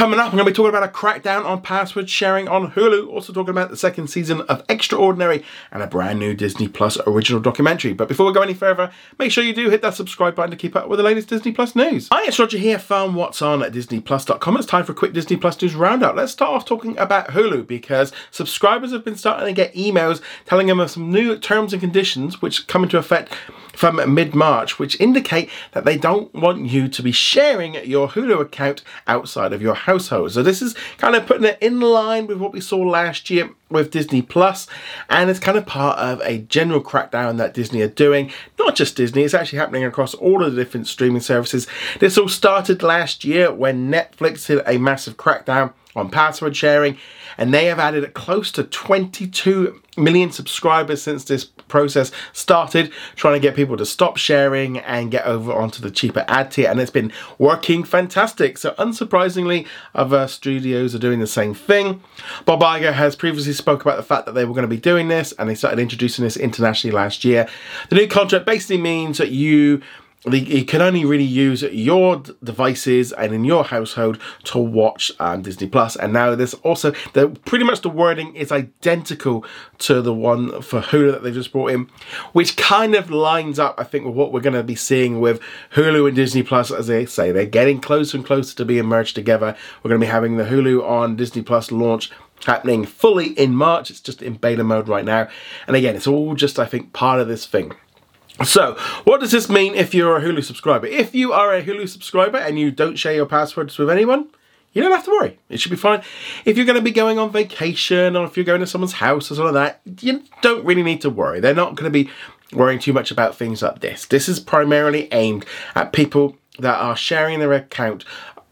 Coming up, I'm going to be talking about a crackdown on password sharing on Hulu. Also talking about the second season of Extraordinary and a brand new Disney Plus original documentary. But before we go any further, make sure you do hit that subscribe button to keep up with the latest Disney Plus news. Hi, it's Roger here from What's On at DisneyPlus.com. It's time for a quick Disney Plus news roundup. Let's start off talking about Hulu because subscribers have been starting to get emails telling them of some new terms and conditions which come into effect from mid March, which indicate that they don't want you to be sharing your Hulu account outside of your household. So, this is kind of putting it in line with what we saw last year with Disney Plus, and it's kind of part of a general crackdown that Disney are doing. Not just Disney, it's actually happening across all of the different streaming services. This all started last year when Netflix did a massive crackdown on password sharing, and they have added close to 22 million subscribers since this process started, trying to get people to stop sharing and get over onto the cheaper ad tier, and it's been working fantastic. So, unsurprisingly, other studios are doing the same thing. Bob Iger has previously spoke about the fact that they were going to be doing this, and they started introducing this internationally last year. The new contract basically means that you you can only really use your devices and in your household to watch um, Disney Plus. And now there's also the pretty much the wording is identical to the one for Hulu that they've just brought in, which kind of lines up, I think, with what we're going to be seeing with Hulu and Disney Plus. As they say, they're getting closer and closer to being merged together. We're going to be having the Hulu on Disney Plus launch happening fully in March. It's just in beta mode right now. And again, it's all just, I think, part of this thing. So, what does this mean if you're a Hulu subscriber? If you are a Hulu subscriber and you don't share your passwords with anyone, you don't have to worry. It should be fine. If you're going to be going on vacation or if you're going to someone's house or something like that, you don't really need to worry. They're not going to be worrying too much about things like this. This is primarily aimed at people that are sharing their account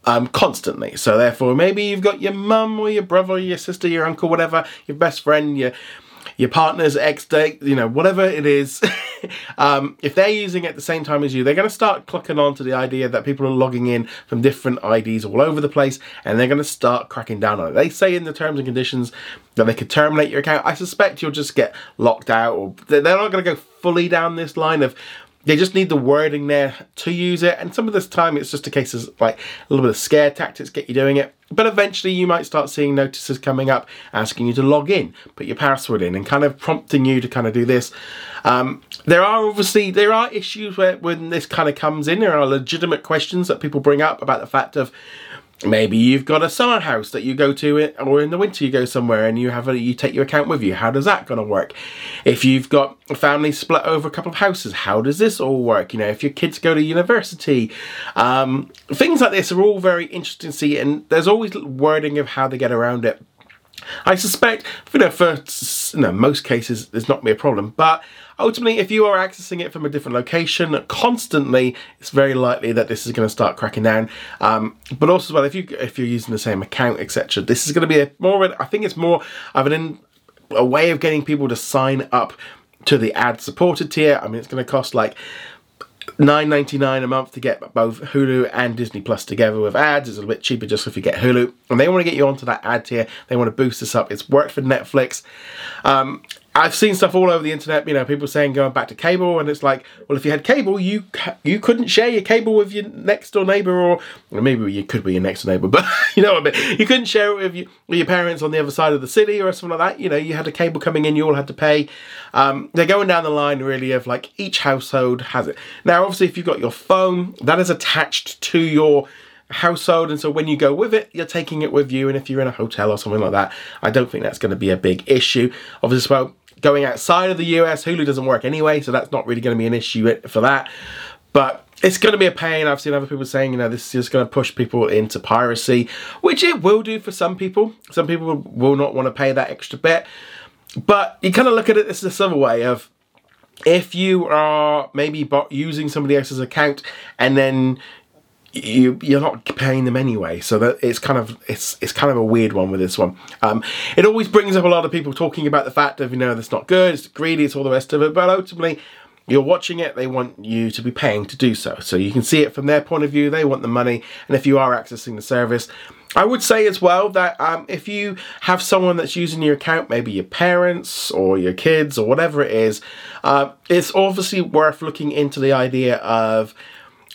um, constantly. So therefore, maybe you've got your mum or your brother, or your sister, your uncle, whatever, your best friend, your your partner's ex date, you know, whatever it is, um, if they're using it at the same time as you, they're going to start clocking on to the idea that people are logging in from different IDs all over the place and they're going to start cracking down on it. They say in the terms and conditions that they could terminate your account. I suspect you'll just get locked out or they're not going to go fully down this line of they just need the wording there to use it. And some of this time, it's just a case of like a little bit of scare tactics get you doing it. But eventually, you might start seeing notices coming up asking you to log in, put your password in, and kind of prompting you to kind of do this. Um, there are obviously there are issues where when this kind of comes in, there are legitimate questions that people bring up about the fact of maybe you've got a summer house that you go to it or in the winter you go somewhere and you have a you take your account with you. How does that going to work? If you've got a family split over a couple of houses how does this all work? You know if your kids go to university um, things like this are all very interesting to see and there's always wording of how they get around it. I suspect, you know, for you know, most cases, there's not be a problem. But ultimately, if you are accessing it from a different location constantly, it's very likely that this is going to start cracking down. Um, but also, well, if you if you're using the same account, etc., this is going to be a more. I think it's more of an in, a way of getting people to sign up to the ad supported tier. I mean, it's going to cost like nine ninety nine a month to get both Hulu and Disney Plus together with ads. It's a little bit cheaper just if you get Hulu, and they want to get you onto that ad tier. They want to boost this up. It's worked for Netflix. Um, I've seen stuff all over the internet, you know, people saying going back to cable, and it's like, well, if you had cable, you you couldn't share your cable with your next door neighbor, or well, maybe you could be your next door neighbor, but you know what I mean. You couldn't share it with, you, with your parents on the other side of the city or something like that. You know, you had a cable coming in, you all had to pay. Um, they're going down the line really of like each household has it. Now, obviously, if you've got your phone, that is attached to your household and so when you go with it you're taking it with you and if you're in a hotel or something like that i don't think that's going to be a big issue obviously well going outside of the US, Hulu doesn't work anyway, so that's not really going to be an issue for that. But it's going to be a pain. I've seen other people saying, you know, this is going to push people into piracy, which it will do for some people. Some people will not want to pay that extra bit. But you kind of look at it this, this other way of if you are maybe using somebody else's account and then you you're not paying them anyway. So that it's kind of it's it's kind of a weird one with this one. Um, it always brings up a lot of people talking about the fact of you know that's not good it's greedy it's all the rest of it. But ultimately you're watching it they want you to be paying to do so. So you can see it from their point of view they want the money. And if you are accessing the service I would say as well that um, if you have someone that's using your account, maybe your parents or your kids or whatever it is, uh, it's obviously worth looking into the idea of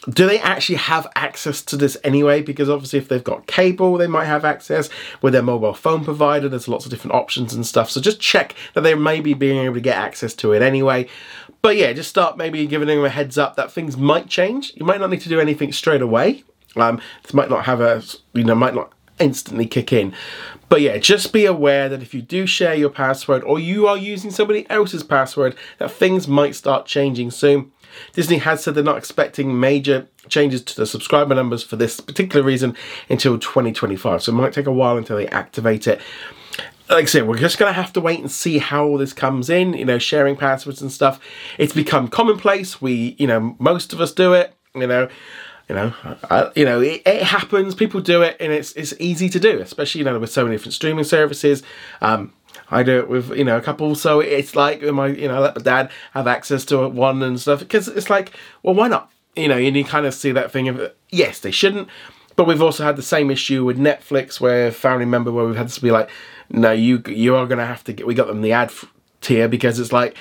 do they actually have access to this anyway? Because obviously, if they've got cable, they might have access with their mobile phone provider. There's lots of different options and stuff. So just check that they may be being able to get access to it anyway. But yeah, just start maybe giving them a heads up that things might change. You might not need to do anything straight away. Um, might not have a, you know, might not instantly kick in. But yeah, just be aware that if you do share your password or you are using somebody else's password, that things might start changing soon. Disney has said they're not expecting major changes to the subscriber numbers for this particular reason until 2025. So it might take a while until they activate it. Like I said, we're just going to have to wait and see how all this comes in, you know, sharing passwords and stuff. It's become commonplace. We, you know, most of us do it, you know. You know, I, you know, it, it, happens. People do it, and it's it's easy to do, especially you know with so many different streaming services. Um, I do it with you know a couple, so it's like my you know let my dad have access to one and stuff because it's like, well, why not? You know, and you kind of see that thing of yes, they shouldn't, but we've also had the same issue with Netflix where family member where we've had to be like, no, you you are gonna have to get. We got them the ad tier because it's like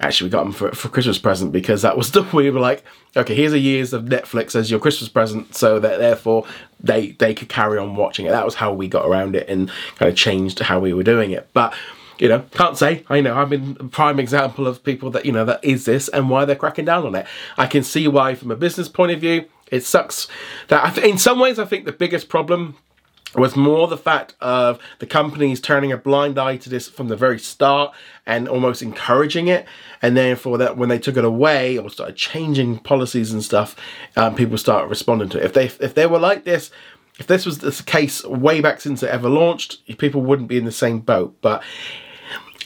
actually we got them for, for Christmas present because that was the we were like, okay, here's a years of Netflix as your Christmas present, so that therefore they they could carry on watching it. That was how we got around it and kind of changed how we were doing it. But you know, can't say. I know I've been a prime example of people that you know that is this and why they're cracking down on it. I can see why, from a business point of view, it sucks. That in some ways, I think the biggest problem was more the fact of the companies turning a blind eye to this from the very start and almost encouraging it. And then for that when they took it away or started changing policies and stuff um, people start responding to it. If they if they were like this if this was the case way back since it ever launched people wouldn't be in the same boat. But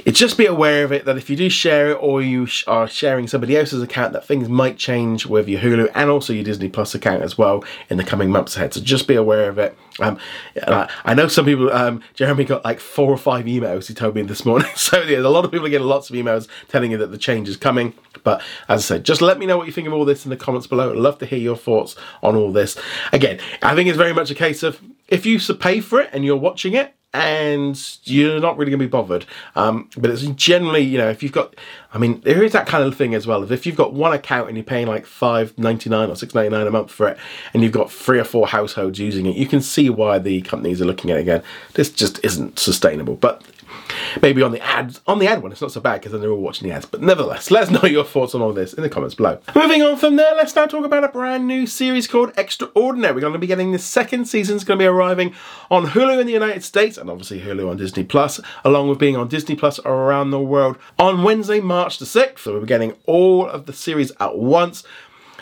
it's just be aware of it that if you do share it or you sh- are sharing somebody else's account, that things might change with your Hulu and also your Disney Plus account as well in the coming months ahead. So just be aware of it. Um, I know some people, um, Jeremy got like four or five emails he told me this morning. So yeah, a lot of people are getting lots of emails telling you that the change is coming. But as I said, just let me know what you think of all this in the comments below. I'd love to hear your thoughts on all this. Again, I think it's very much a case of if you pay for it and you're watching it, and you're not really going to be bothered. Um, but it's generally, you know, if you've got, I mean, there is that kind of thing as well. If you've got one account and you're paying like five ninety nine or six ninety nine a month for it, and you've got three or four households using it, you can see why the companies are looking at it again. This just isn't sustainable. But maybe on the ads, on the ad one, it's not so bad because then they're all watching the ads. But nevertheless, let us know your thoughts on all this in the comments below. Moving on from there, let's now talk about a brand new series called Extraordinary. We're going to be getting the second season. It's going to be arriving on Hulu in the United States and obviously Hulu on Disney Plus, along with being on Disney Plus around the world on Wednesday, March the 6th. So we're getting all of the series at once.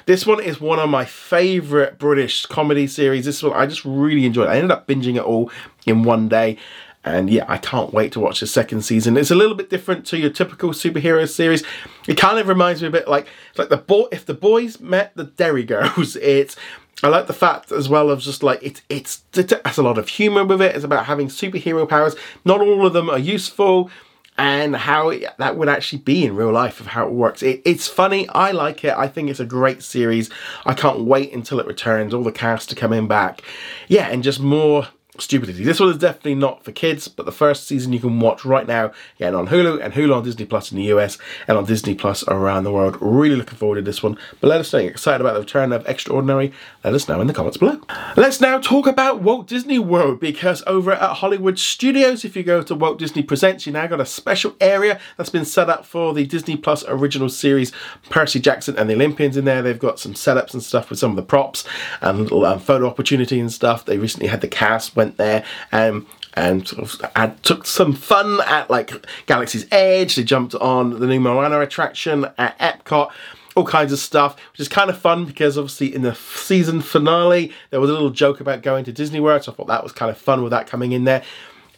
This one is one of my favourite British comedy series. This one I just really enjoyed. I ended up binging it all in one day. And yeah, I can't wait to watch the second season. It's a little bit different to your typical superhero series. It kind of reminds me a bit like like the boy if the boys met the Derry Girls. It's I like the fact as well of just like it's it's it has a lot of humor with it. It's about having superhero powers. Not all of them are useful, and how it, that would actually be in real life of how it works. It, it's funny. I like it. I think it's a great series. I can't wait until it returns. All the cast to come in back, yeah, and just more stupidity. This one is definitely not for kids, but the first season you can watch right now again on Hulu and Hulu on Disney Plus in the US and on Disney Plus around the world. Really looking forward to this one. But let us know you're excited about the return of Extraordinary. Let us know in the comments below. Let's now talk about Walt Disney World because over at Hollywood Studios, if you go to Walt Disney Presents, you now got a special area that's been set up for the Disney Plus original series Percy Jackson and the Olympians in there. They've got some setups and stuff with some of the props and little um, photo opportunity and stuff. They recently had the cast went there um, and sort of took some fun at like Galaxy's Edge. They jumped on the new Moana attraction at Epcot. All kinds of stuff, which is kind of fun because obviously in the season finale there was a little joke about going to Disney World, so I thought that was kind of fun with that coming in there.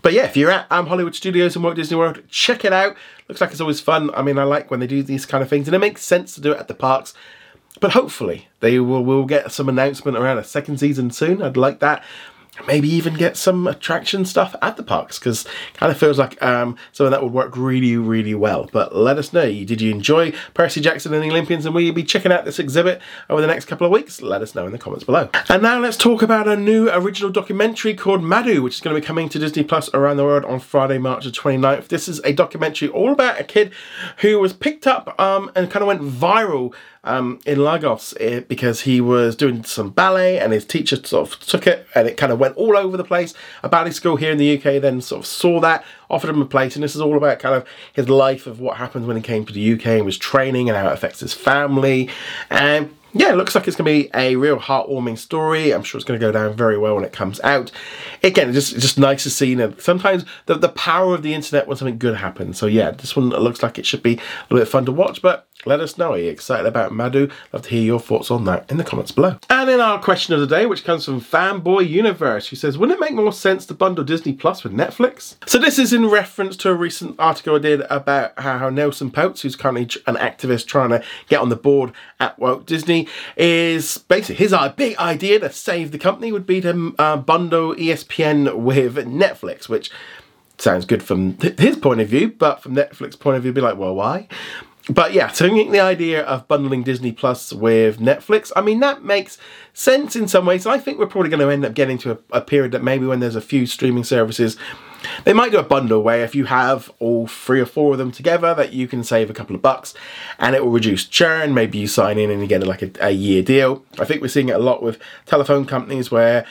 But yeah, if you're at um, Hollywood Studios and Walt Disney World, check it out. Looks like it's always fun. I mean, I like when they do these kind of things, and it makes sense to do it at the parks. But hopefully, they will will get some announcement around a second season soon. I'd like that maybe even get some attraction stuff at the parks because kind of feels like um, some that would work really really well. But let us know did you enjoy percy jackson and the olympians and will you be checking out this exhibit over the next couple of weeks? Let us know in the comments below. And now let's talk about a new original documentary called Madu, which is going to be coming to disney plus around the world on friday march the 29th this is a documentary all about a kid who was picked up um, and kind of went viral um, in Lagos because he was doing some ballet and his teacher sort of took it and it kind of went all over the place. A ballet school here in the UK then sort of saw that, offered him a place, and this is all about kind of his life of what happened when he came to the UK and was training and how it affects his family. And yeah, it looks like it's going to be a real heartwarming story. I'm sure it's going to go down very well when it comes out. Again, it's just, it's just nice to see. You know, sometimes the, the power of the internet when something good happens. So yeah, this one looks like it should be a little bit fun to watch, but let us know. Are you excited about Madu? Love to hear your thoughts on that in the comments below. And in our question of the day, which comes from Fanboy Universe, she says, Wouldn't it make more sense to bundle Disney Plus with Netflix? So this is in reference to a recent article I did about how Nelson Peltz, who's currently an activist trying to get on the board at Walt Disney, is basically his big idea to save the company would be to uh, bundle ESPN with Netflix, which sounds good from his point of view, but from Netflix point of view, be like, well, why? But yeah, so I think the idea of bundling Disney Plus with Netflix, I mean, that makes sense in some ways. I think we're probably going to end up getting to a, a, period that maybe when there's a few streaming services, they might do a bundle where if you have all three or four of them together, that you can save a couple of bucks and it will reduce churn. Maybe you sign in and you get like a, a year deal. I think we're seeing it a lot with telephone companies where,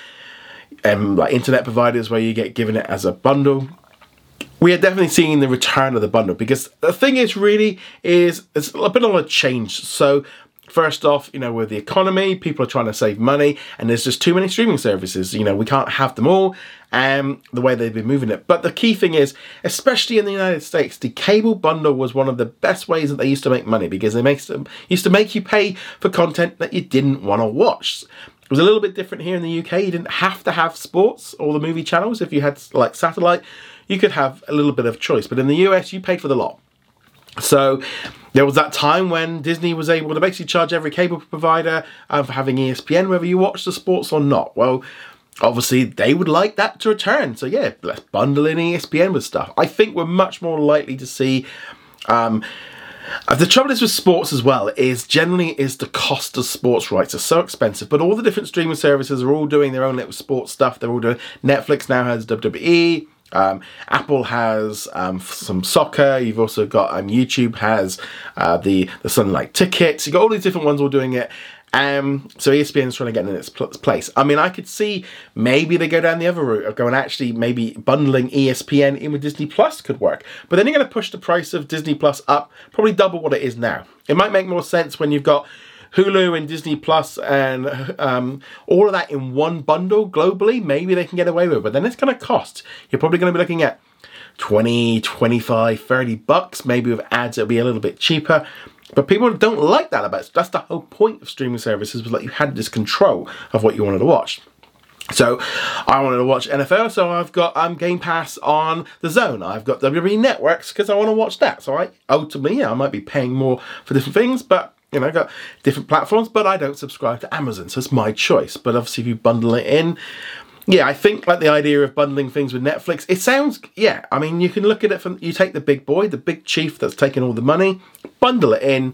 um, like internet providers, where you get given it as a bundle we are definitely seeing the return of the bundle because the thing is really is it's a bit of a change. So first off, you know, with the economy, people are trying to save money, and there's just too many streaming services. You know, we can't have them all, um, the way they've been moving it. But the key thing is, especially in the United States, the cable bundle was one of the best ways that they used to make money because they makes them used to make you pay for content that you didn't want to watch. It was a little bit different here in the UK. You didn't have to have sports or the movie channels if you had like satellite you could have a little bit of choice. But in the US, you paid for the lot. So there was that time when Disney was able to basically charge every cable provider uh, for having ESPN, whether you watch the sports or not. Well, obviously they would like that to return. So yeah, let's bundle in ESPN with stuff. I think we're much more likely to see. Um, uh, the trouble is with sports as well is generally is the cost of sports rights are so expensive, but all the different streaming services are all doing their own little sports stuff. They're all doing Netflix now has WWE, um, Apple has um, some soccer. You've also got um, YouTube has uh, the the Sunday tickets. You've got all these different ones all doing it. Um, so ESPN is trying to get in its place. I mean, I could see maybe they go down the other route of going actually maybe bundling ESPN in with Disney Plus could work. But then you're going to push the price of Disney Plus up, probably double what it is now. It might make more sense when you've got Hulu and Disney Plus and um, all of that in one bundle globally, maybe they can get away with it. But then it's going to cost. You're probably going to be looking at 20, 25, 30 bucks. Maybe with ads, it'll be a little bit cheaper. But people don't like that about it. That's the whole point of streaming services was that you had this control of what you wanted to watch. So I wanted to watch NFL, so I've got um, Game Pass on DAZN. I've got WWE Networks because I want to watch that. So I ultimately, yeah, I might be paying more for different things, but you know, got different platforms, but I don't subscribe to Amazon, so it's my choice. But obviously, if you bundle it in, yeah, I think like the idea of bundling things with Netflix, it sounds, yeah, I mean, you can look at it from, you take the big boy, the big chief that's taking all the money, bundle it in,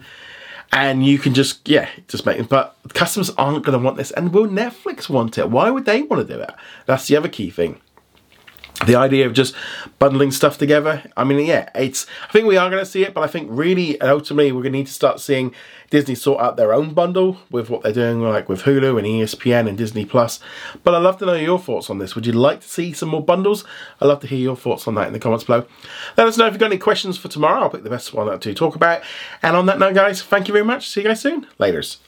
and you can just, yeah, just make it. But customers aren't going to want this, and will Netflix want it? Why would they want to do it? That's the other key thing the idea of just bundling stuff together. I mean, yeah, it's. I think we are going to see it, but I think really, ultimately, we're going to need to start seeing Disney sort out their own bundle with what they're doing, like with Hulu and ESPN and Disney Plus. But I'd love to know your thoughts on this. Would you like to see some more bundles? I'd love to hear your thoughts on that in the comments below. Let us know if you've got any questions for tomorrow. I'll pick the best one to talk about. And on that note, guys, thank you very much. See you guys soon. Laters.